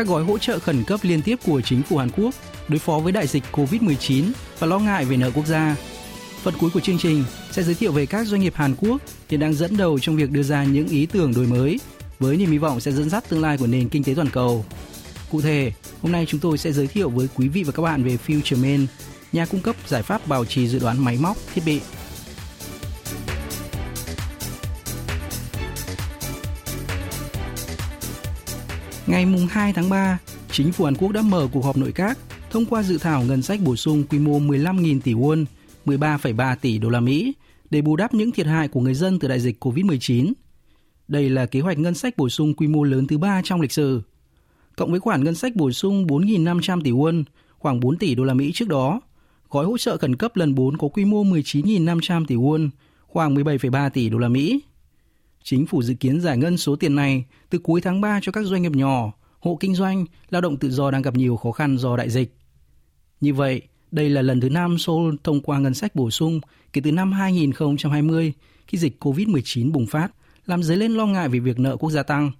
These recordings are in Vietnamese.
các gói hỗ trợ khẩn cấp liên tiếp của chính phủ Hàn Quốc đối phó với đại dịch COVID-19 và lo ngại về nợ quốc gia. Phần cuối của chương trình sẽ giới thiệu về các doanh nghiệp Hàn Quốc hiện đang dẫn đầu trong việc đưa ra những ý tưởng đổi mới với niềm hy vọng sẽ dẫn dắt tương lai của nền kinh tế toàn cầu. Cụ thể, hôm nay chúng tôi sẽ giới thiệu với quý vị và các bạn về FutureMan, nhà cung cấp giải pháp bảo trì dự đoán máy móc, thiết bị Ngày 2 tháng 3, chính phủ Hàn Quốc đã mở cuộc họp nội các thông qua dự thảo ngân sách bổ sung quy mô 15.000 tỷ won, 13,3 tỷ đô la Mỹ để bù đắp những thiệt hại của người dân từ đại dịch COVID-19. Đây là kế hoạch ngân sách bổ sung quy mô lớn thứ ba trong lịch sử. Cộng với khoản ngân sách bổ sung 4.500 tỷ won, khoảng 4 tỷ đô la Mỹ trước đó, gói hỗ trợ khẩn cấp lần 4 có quy mô 19.500 tỷ won, khoảng 17,3 tỷ đô la Mỹ. Chính phủ dự kiến giải ngân số tiền này từ cuối tháng 3 cho các doanh nghiệp nhỏ, hộ kinh doanh, lao động tự do đang gặp nhiều khó khăn do đại dịch. Như vậy, đây là lần thứ năm Seoul thông qua ngân sách bổ sung kể từ năm 2020 khi dịch COVID-19 bùng phát, làm dấy lên lo ngại về việc nợ quốc gia tăng.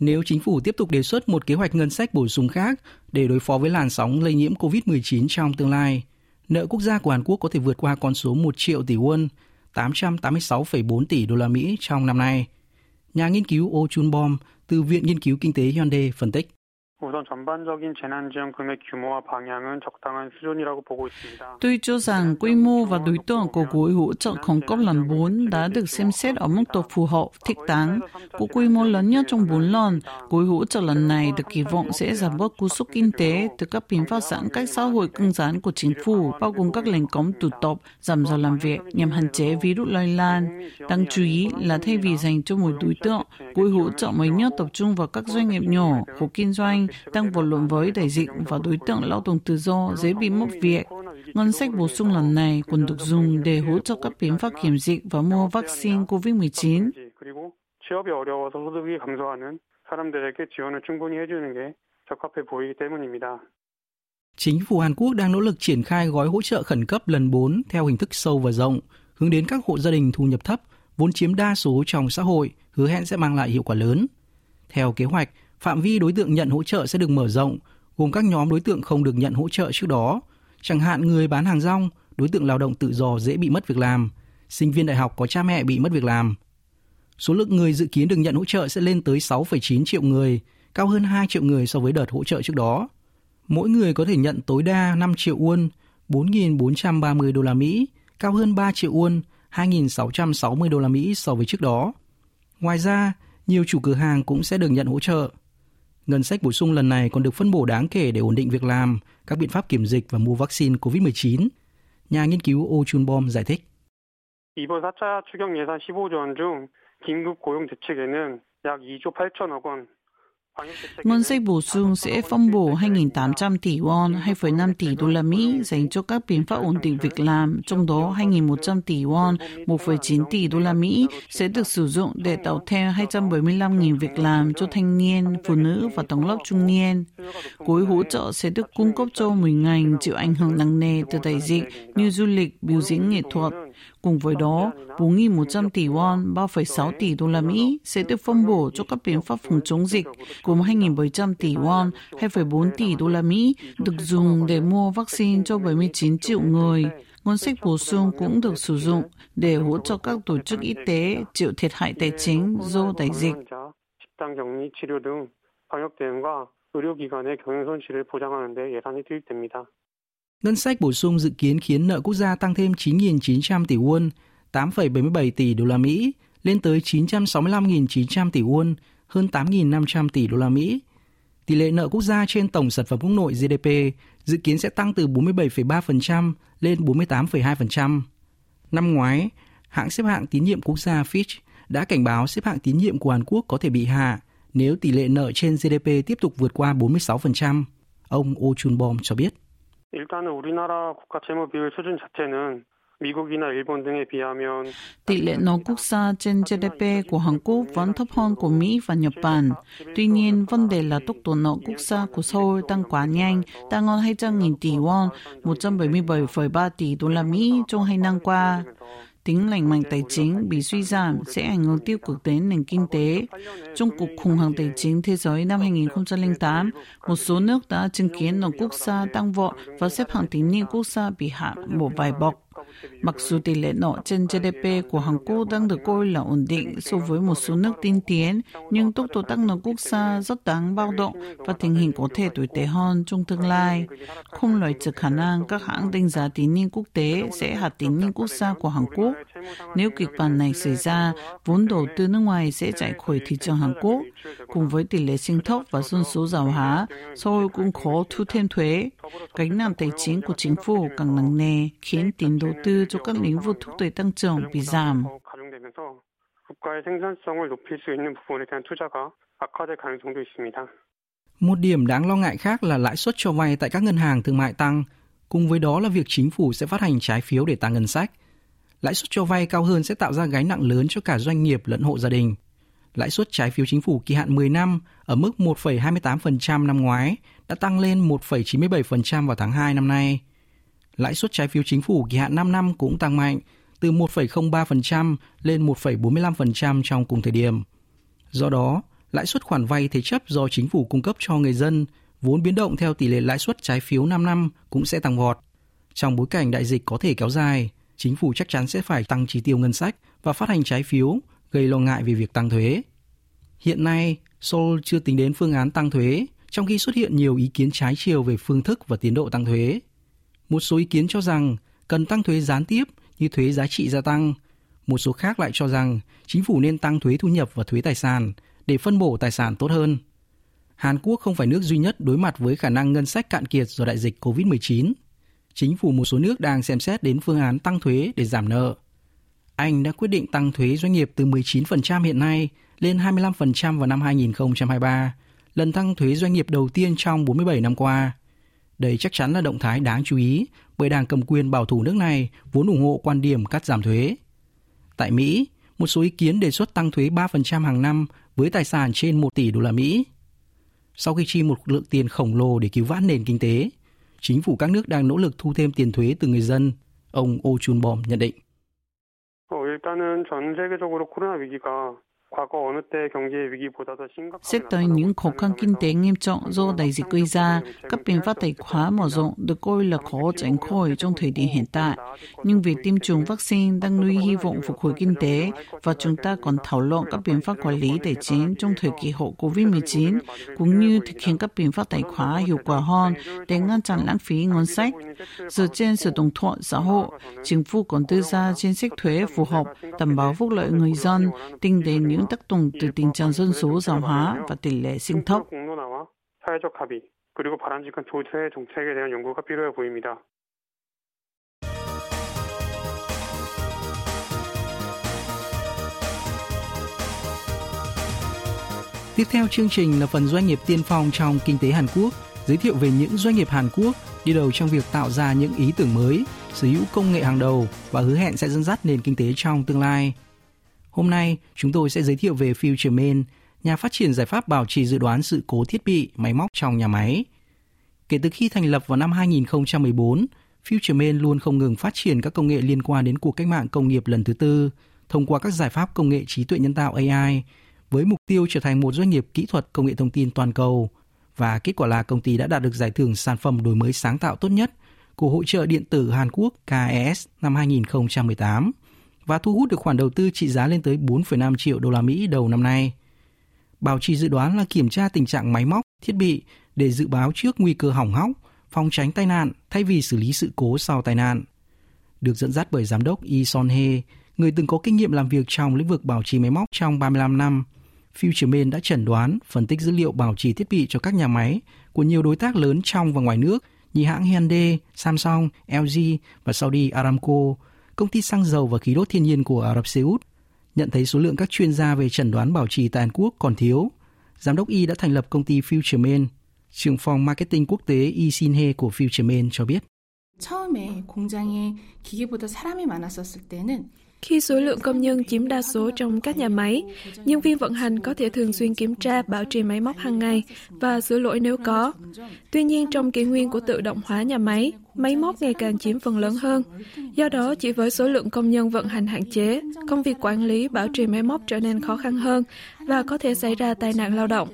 Nếu chính phủ tiếp tục đề xuất một kế hoạch ngân sách bổ sung khác để đối phó với làn sóng lây nhiễm COVID-19 trong tương lai, nợ quốc gia của Hàn Quốc có thể vượt qua con số 1 triệu tỷ won, 886,4 tỷ đô la Mỹ trong năm nay. Nhà nghiên cứu Oh Chun Bom từ Viện Nghiên cứu Kinh tế Hyundai phân tích. Tôi cho rằng quy mô và đối tượng của gói hỗ trợ khẩn cấp lần 4 đã được xem xét ở mức độ phù hợp, thích đáng. Của quy mô lớn nhất trong 4 lần, gói hỗ trợ lần này được kỳ vọng sẽ giảm bớt cú sốc kinh tế từ các biện pháp giãn cách xã hội cứng rắn của chính phủ, bao gồm các lệnh cấm tụ tập, giảm giờ làm việc nhằm hạn chế virus lây lan. Đáng chú ý là thay vì dành cho một đối tượng, gói hỗ trợ mới nhất tập trung vào các doanh nghiệp nhỏ, hộ kinh doanh, đang vật lộn với đại dịch và đối tượng lao động tự do dễ bị mất việc. Ngân sách bổ sung lần này còn được dùng để hỗ trợ các biện pháp kiểm dịch và mua vaccine COVID-19. 그리고 취업이 어려워서 소득이 감소하는 사람들에게 지원을 충분히 해주는 게 적합해 보이기 때문입니다. Chính phủ Hàn Quốc đang nỗ lực triển khai gói hỗ trợ khẩn cấp lần 4 theo hình thức sâu và rộng, hướng đến các hộ gia đình thu nhập thấp, vốn chiếm đa số trong xã hội, hứa hẹn sẽ mang lại hiệu quả lớn. Theo kế hoạch, phạm vi đối tượng nhận hỗ trợ sẽ được mở rộng, gồm các nhóm đối tượng không được nhận hỗ trợ trước đó, chẳng hạn người bán hàng rong, đối tượng lao động tự do dễ bị mất việc làm, sinh viên đại học có cha mẹ bị mất việc làm. Số lượng người dự kiến được nhận hỗ trợ sẽ lên tới 6,9 triệu người, cao hơn 2 triệu người so với đợt hỗ trợ trước đó. Mỗi người có thể nhận tối đa 5 triệu won, 4.430 đô la Mỹ, cao hơn 3 triệu won, 2.660 đô la Mỹ so với trước đó. Ngoài ra, nhiều chủ cửa hàng cũng sẽ được nhận hỗ trợ. Ngân sách bổ sung lần này còn được phân bổ đáng kể để ổn định việc làm, các biện pháp kiểm dịch và mua vaccine COVID-19. Nhà nghiên cứu Oh Chun Bom giải thích. 이번 4차 추경 예산 15조 원 중 긴급 고용 대책에는 약 2조 8천억 원 Ngân sách bổ sung sẽ phân bổ 2.800 tỷ won, 2,5 tỷ đô la Mỹ dành cho các biện pháp ổn định việc làm, trong đó 2.100 tỷ won, 1,9 tỷ đô la Mỹ sẽ được sử dụng để tạo thêm 275.000 việc làm cho thanh niên, phụ nữ và tầng lớp trung niên. Gói hỗ trợ sẽ được cung cấp cho 10 ngành chịu ảnh hưởng nặng nề từ đại dịch như du lịch, biểu diễn nghệ thuật. Cùng với đó, 4.100 tỷ won, 3,6 tỷ đô la Mỹ sẽ được phân bổ cho các biện pháp phòng chống dịch, gồm 2.700 tỷ won, 2,4 tỷ đô la Mỹ được dùng để mua vaccine cho 79 triệu người. Ngân sách bổ sung cũng được sử dụng để hỗ trợ các tổ chức y tế chịu thiệt hại tài chính do đại dịch. 식당 격리 치료 등 방역 대응과 의료기관의 경영 손실을 보장하는 데 예산이 투입됩니다. Ngân sách bổ sung dự kiến khiến nợ quốc gia tăng thêm 9.900 tỷ won, 8,77 tỷ đô la Mỹ, lên tới 965.900 tỷ won, hơn 8.500 tỷ đô la Mỹ. Tỷ lệ nợ quốc gia trên tổng sản phẩm quốc nội GDP dự kiến sẽ tăng từ 47,3% lên 48,2%. Năm ngoái, hãng xếp hạng tín nhiệm quốc gia Fitch đã cảnh báo xếp hạng tín nhiệm của Hàn Quốc có thể bị hạ nếu tỷ lệ nợ trên GDP tiếp tục vượt qua 46%. Ông Oh Chun-bom cho biết. 일단은 우리나라 국가 채무 비율 수준 자체는 미국이나 일본 등에 비하면 Tỷ lệ nợ quốc gia trên GDP của Hàn Quốc vẫn thấp hơn của Mỹ và Nhật Bản. Tuy nhiên, vấn đề là tốc độ nợ quốc gia của Seoul tăng quá nhanh, tăng hơn 200.000 tỷ won, 177,3 tỷ đô la Mỹ trong hai năm qua. Tính lành mạnh tài chính bị suy giảm sẽ ảnh hưởng tiêu cực đến nền kinh tế. Trong cuộc khủng hoảng tài chính thế giới năm 2008, một số nước đã chứng kiến nền quốc gia tăng vọt và xếp hạng tín nhiệm quốc gia bị hạ một vài bậc. Mặc dù tỷ lệ nợ trên GDP của Hàn Quốc đang được coi là ổn định so với một số nước tiên tiến, nhưng tốc độ tăng nợ quốc gia rất đáng bao động và tình hình có thể tồi tệ hơn trong tương lai. Không loại trừ khả năng các hãng đánh giá tín nhiệm quốc tế sẽ hạ tín nhiệm quốc gia của Hàn Quốc. Nếu kịch bản này xảy ra, vốn đầu tư nước ngoài sẽ chạy khỏi thị trường Hàn Quốc. Cùng với tỷ lệ sinh thấp và dân số giàu hóa, Seoul cũng khó thu thêm thuế. Gánh nặng tài chính của chính phủ càng nặng nề khiến tiền đầu tư cho các lĩnh vực thúc đẩy tăng trưởng bị giảm. Một điểm đáng lo ngại khác là lãi suất cho vay tại các ngân hàng thương mại tăng, cùng với đó là việc chính phủ sẽ phát hành trái phiếu để tăng ngân sách. Lãi suất cho vay cao hơn sẽ tạo ra gánh nặng lớn cho cả doanh nghiệp lẫn hộ gia đình. Lãi suất trái phiếu chính phủ kỳ hạn 10 năm ở mức 1,28% năm ngoái đã tăng lên 1,97% vào tháng 2 năm nay. Lãi suất trái phiếu chính phủ kỳ hạn 5 năm cũng tăng mạnh, từ 1,03% lên 1,45% trong cùng thời điểm. Do đó, lãi suất khoản vay thế chấp do chính phủ cung cấp cho người dân vốn biến động theo tỷ lệ lãi suất trái phiếu 5 năm cũng sẽ tăng vọt. Trong bối cảnh đại dịch có thể kéo dài, chính phủ chắc chắn sẽ phải tăng chi tiêu ngân sách và phát hành trái phiếu, gây lo ngại về việc tăng thuế. Hiện nay, Seoul chưa tính đến phương án tăng thuế, trong khi xuất hiện nhiều ý kiến trái chiều về phương thức và tiến độ tăng thuế. Một số ý kiến cho rằng cần tăng thuế gián tiếp như thuế giá trị gia tăng. Một số khác lại cho rằng chính phủ nên tăng thuế thu nhập và thuế tài sản để phân bổ tài sản tốt hơn. Hàn Quốc không phải nước duy nhất đối mặt với khả năng ngân sách cạn kiệt do đại dịch COVID-19. Chính phủ một số nước đang xem xét đến phương án tăng thuế để giảm nợ. Anh đã quyết định tăng thuế doanh nghiệp từ 19% hiện nay lên 25% vào năm 2023, lần tăng thuế doanh nghiệp đầu tiên trong 47 năm qua. Đây chắc chắn là động thái đáng chú ý bởi đảng cầm quyền bảo thủ nước này vốn ủng hộ quan điểm cắt giảm thuế. Tại Mỹ, một số ý kiến đề xuất tăng thuế 3% hàng năm với tài sản trên 1 tỷ đô la Mỹ. Sau khi chi một lượng tiền khổng lồ để cứu vãn nền kinh tế, chính phủ các nước đang nỗ lực thu thêm tiền thuế từ người dân, ông Oh Chun-bom nhận định. 어, 일단은 전 세계적으로 코로나 위기가 Xét tới những khó khăn kinh tế nghiêm trọng do đại dịch gây ra, các biện pháp tài khóa mở rộng được coi là khó tránh khỏi trong thời điểm hiện tại. Nhưng việc tiêm chủng vaccine đang nuôi hy vọng phục hồi kinh tế và chúng ta còn thảo luận các biện pháp quản lý tài chính trong thời kỳ hậu COVID-19, cũng như thực hiện các biện pháp tài khóa hiệu quả hơn để ngăn chặn lãng phí ngân sách. Dựa trên sự đồng thuận xã hội, chính phủ còn đưa ra chính sách thuế phù hợp, đảm bảo phúc lợi người dân, tính đến những tác động từ tình trạng dân số giàu hóa và tỷ lệ sinh thấp. 공론화와 사회적 합의 그리고 바람직한 조세 정책에 대한 연구가 필요해 보입니다. Tiếp theo chương trình là phần doanh nghiệp tiên phong trong kinh tế Hàn Quốc, giới thiệu về những doanh nghiệp Hàn Quốc đi đầu trong việc tạo ra những ý tưởng mới, sở hữu công nghệ hàng đầu và hứa hẹn sẽ dẫn dắt nền kinh tế trong tương lai. Hôm nay, chúng tôi sẽ giới thiệu về FutureMain, nhà phát triển giải pháp bảo trì dự đoán sự cố thiết bị, máy móc trong nhà máy. Kể từ khi thành lập vào năm 2014, FutureMain luôn không ngừng phát triển các công nghệ liên quan đến cuộc cách mạng công nghiệp lần thứ tư thông qua các giải pháp công nghệ trí tuệ nhân tạo AI với mục tiêu trở thành một doanh nghiệp kỹ thuật công nghệ thông tin toàn cầu. Và kết quả là công ty đã đạt được giải thưởng sản phẩm đổi mới sáng tạo tốt nhất của Hội trợ Điện tử Hàn Quốc KES năm 2018 và thu hút được khoản đầu tư trị giá lên tới 4,5 triệu đô la Mỹ đầu năm nay. Bảo trì dự đoán là kiểm tra tình trạng máy móc, thiết bị để dự báo trước nguy cơ hỏng hóc, phòng tránh tai nạn thay vì xử lý sự cố sau tai nạn. Được dẫn dắt bởi giám đốc Yi Son He, người từng có kinh nghiệm làm việc trong lĩnh vực bảo trì máy móc trong 35 năm, FutureMan đã chẩn đoán, phân tích dữ liệu bảo trì thiết bị cho các nhà máy của nhiều đối tác lớn trong và ngoài nước như hãng Hyundai, Samsung, LG và Saudi Aramco, công ty xăng dầu và khí đốt thiên nhiên của Ả Rập Xê Út, nhận thấy số lượng các chuyên gia về chẩn đoán bảo trì tại Hàn Quốc còn thiếu. Giám đốc Y đã thành lập công ty FutureMan. Trưởng phòng marketing quốc tế Y Sinhe của FutureMan cho biết. Khi số lượng công nhân chiếm đa số trong các nhà máy, nhân viên vận hành có thể thường xuyên kiểm tra bảo trì máy móc hàng ngày và sửa lỗi nếu có. Tuy nhiên, trong kỷ nguyên của tự động hóa nhà máy, máy móc ngày càng chiếm phần lớn hơn. Do đó, chỉ với số lượng công nhân vận hành hạn chế, công việc quản lý bảo trì máy móc trở nên khó khăn hơn và có thể xảy ra tai nạn lao động.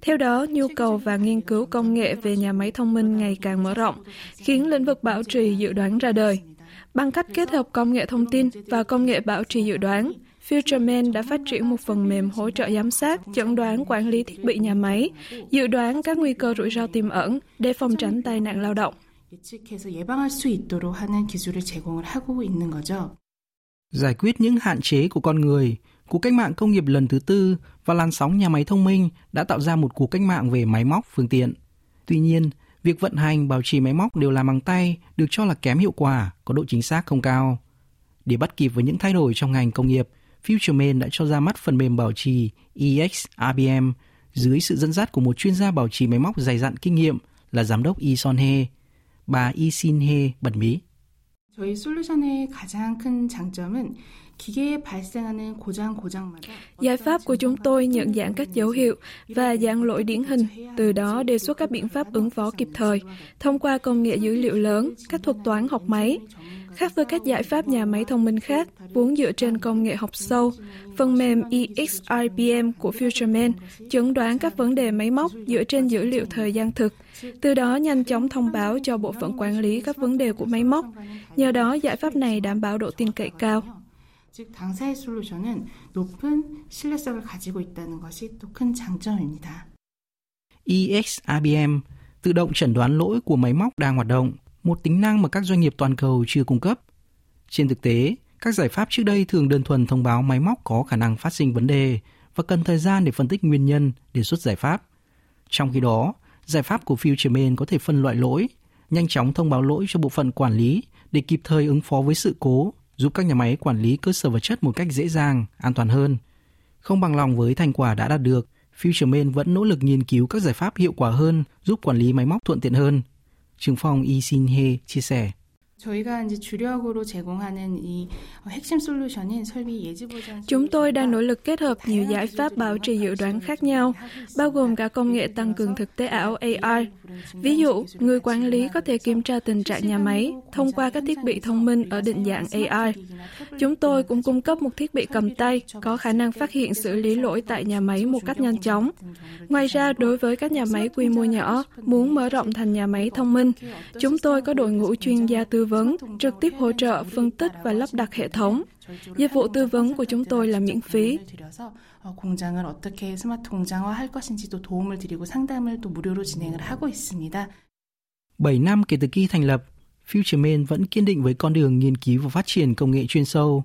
Theo đó, nhu cầu và nghiên cứu công nghệ về nhà máy thông minh ngày càng mở rộng, khiến lĩnh vực bảo trì dự đoán ra đời. Bằng cách kết hợp công nghệ thông tin và công nghệ bảo trì dự đoán, FutureMan đã phát triển một phần mềm hỗ trợ giám sát, chẩn đoán quản lý thiết bị nhà máy, dự đoán các nguy cơ rủi ro tiềm ẩn để phòng tránh tai nạn lao động. Giải quyết những hạn chế của con người, cuộc cách mạng công nghiệp lần thứ tư và làn sóng nhà máy thông minh đã tạo ra một cuộc cách mạng về máy móc, phương tiện. Tuy nhiên, việc vận hành, bảo trì máy móc đều làm bằng tay được cho là kém hiệu quả, có độ chính xác không cao. Để bắt kịp với những thay đổi trong ngành công nghiệp, FutureMan đã cho ra mắt phần mềm bảo trì EX-RBM dưới sự dẫn dắt của một chuyên gia bảo trì máy móc dày dặn kinh nghiệm là giám đốc Lee Son Hee Bà Lee Sin-hye bật mí. 저희 솔루션의 가장 큰 장점은 Giải pháp của chúng tôi nhận dạng các dấu hiệu và dạng lỗi điển hình, từ đó đề xuất các biện pháp ứng phó kịp thời thông qua công nghệ dữ liệu lớn, các thuật toán học máy. Khác với các giải pháp nhà máy thông minh khác, vốn dựa trên công nghệ học sâu, phần mềm EXRBM của FutureMan chẩn đoán các vấn đề máy móc dựa trên dữ liệu thời gian thực, từ đó nhanh chóng thông báo cho bộ phận quản lý các vấn đề của máy móc. Nhờ đó, giải pháp này đảm bảo độ tin cậy cao. 즉 당사의 솔루션은 높은 신뢰성을 가지고 있다는 것이 또 큰 장점입니다. EXRBM tự động chẩn đoán lỗi của máy móc đang hoạt động, một tính năng mà các doanh nghiệp toàn cầu chưa cung cấp. Trên thực tế, các giải pháp trước đây thường đơn thuần thông báo máy móc có khả năng phát sinh vấn đề và cần thời gian để phân tích nguyên nhân, đề xuất giải pháp. Trong khi đó, giải pháp của FutureMan có thể phân loại lỗi, nhanh chóng thông báo lỗi cho bộ phận quản lý để kịp thời ứng phó với sự cố giúp các nhà máy quản lý cơ sở vật chất một cách dễ dàng, an toàn hơn. Không bằng lòng với thành quả đã đạt được, FutureMan vẫn nỗ lực nghiên cứu các giải pháp hiệu quả hơn giúp quản lý máy móc thuận tiện hơn. Trường phòng Y Shin Hye chia sẻ. 저희가 이제 주력으로 제공하는 이 핵심 솔루션인 설비 예지 보장 Chúng tôi đang nỗ lực kết hợp nhiều giải pháp bảo trì dự đoán khác nhau, bao gồm cả công nghệ tăng cường thực tế ảo AR. Ví dụ, người quản lý có thể kiểm tra tình trạng nhà máy thông qua các thiết bị thông minh ở định dạng AR. Chúng tôi cũng cung cấp một thiết bị cầm tay có khả năng phát hiện xử lý lỗi tại nhà máy một cách nhanh chóng. Ngoài ra, đối với các nhà máy quy mô nhỏ muốn mở rộng thành nhà máy thông minh, chúng tôi có đội ngũ chuyên gia tư vấn, trực tiếp hỗ trợ phân tích và lắp đặt hệ thống. Dịch vụ tư vấn của chúng tôi là miễn phí. 공장을 어떻게 스마트 공장화할 것인지도 도움을 드리고 상담을 또 무료로 진행을 하고 있습니다. 7 năm kể từ khi thành lập, FutureMan vẫn kiên định với con đường nghiên cứu và phát triển công nghệ chuyên sâu.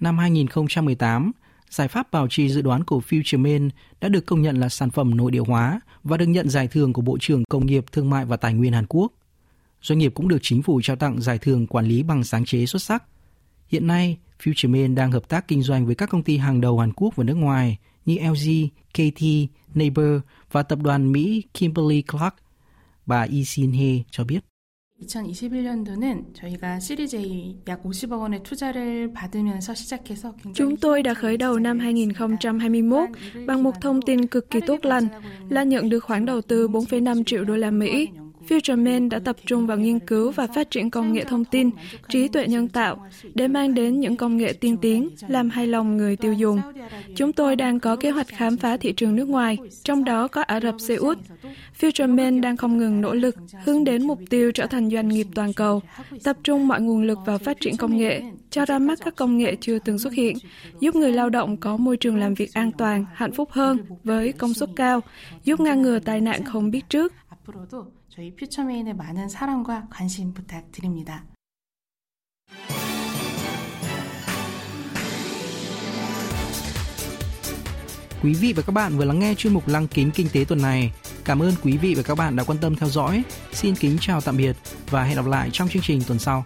Năm 2018, giải pháp bảo trì dự đoán của FutureMan đã được công nhận là sản phẩm nội địa hóa và được nhận giải thưởng của Bộ trưởng Công nghiệp, Thương mại và Tài nguyên Hàn Quốc. Doanh nghiệp cũng được chính phủ trao tặng giải thưởng quản lý bằng sáng chế xuất sắc. Hiện nay, FutureMan đang hợp tác kinh doanh với các công ty hàng đầu Hàn Quốc và nước ngoài như LG, KT, Neighbor và tập đoàn Mỹ Kimberly Clark. Bà Yi Shin-hye cho biết. 2021년도는 저희가 시리즈 A 약 50억 원의 투자를 받으면서 시작해서 Chúng tôi đã khởi đầu năm 2021 bằng một thông tin cực kỳ tốt lành là nhận được khoản đầu tư 4,5 triệu đô la Mỹ FutureMan đã tập trung vào nghiên cứu và phát triển công nghệ thông tin, trí tuệ nhân tạo để mang đến những công nghệ tiên tiến, làm hài lòng người tiêu dùng. Chúng tôi đang có kế hoạch khám phá thị trường nước ngoài, trong đó có Ả Rập Xê Út. FutureMan đang không ngừng nỗ lực hướng đến mục tiêu trở thành doanh nghiệp toàn cầu, tập trung mọi nguồn lực vào phát triển công nghệ, cho ra mắt các công nghệ chưa từng xuất hiện, giúp người lao động có môi trường làm việc an toàn, hạnh phúc hơn với công suất cao, giúp ngăn ngừa tai nạn không biết trước. 앞으로도 저희 퓨처메인의 많은 사랑과 관심 부탁드립니다. Quý vị và các bạn vừa lắng nghe chuyên mục Lăng kính kinh tế tuần này. Cảm ơn quý vị và các bạn đã quan tâm theo dõi. Xin kính chào tạm biệt và hẹn gặp lại trong chương trình tuần sau.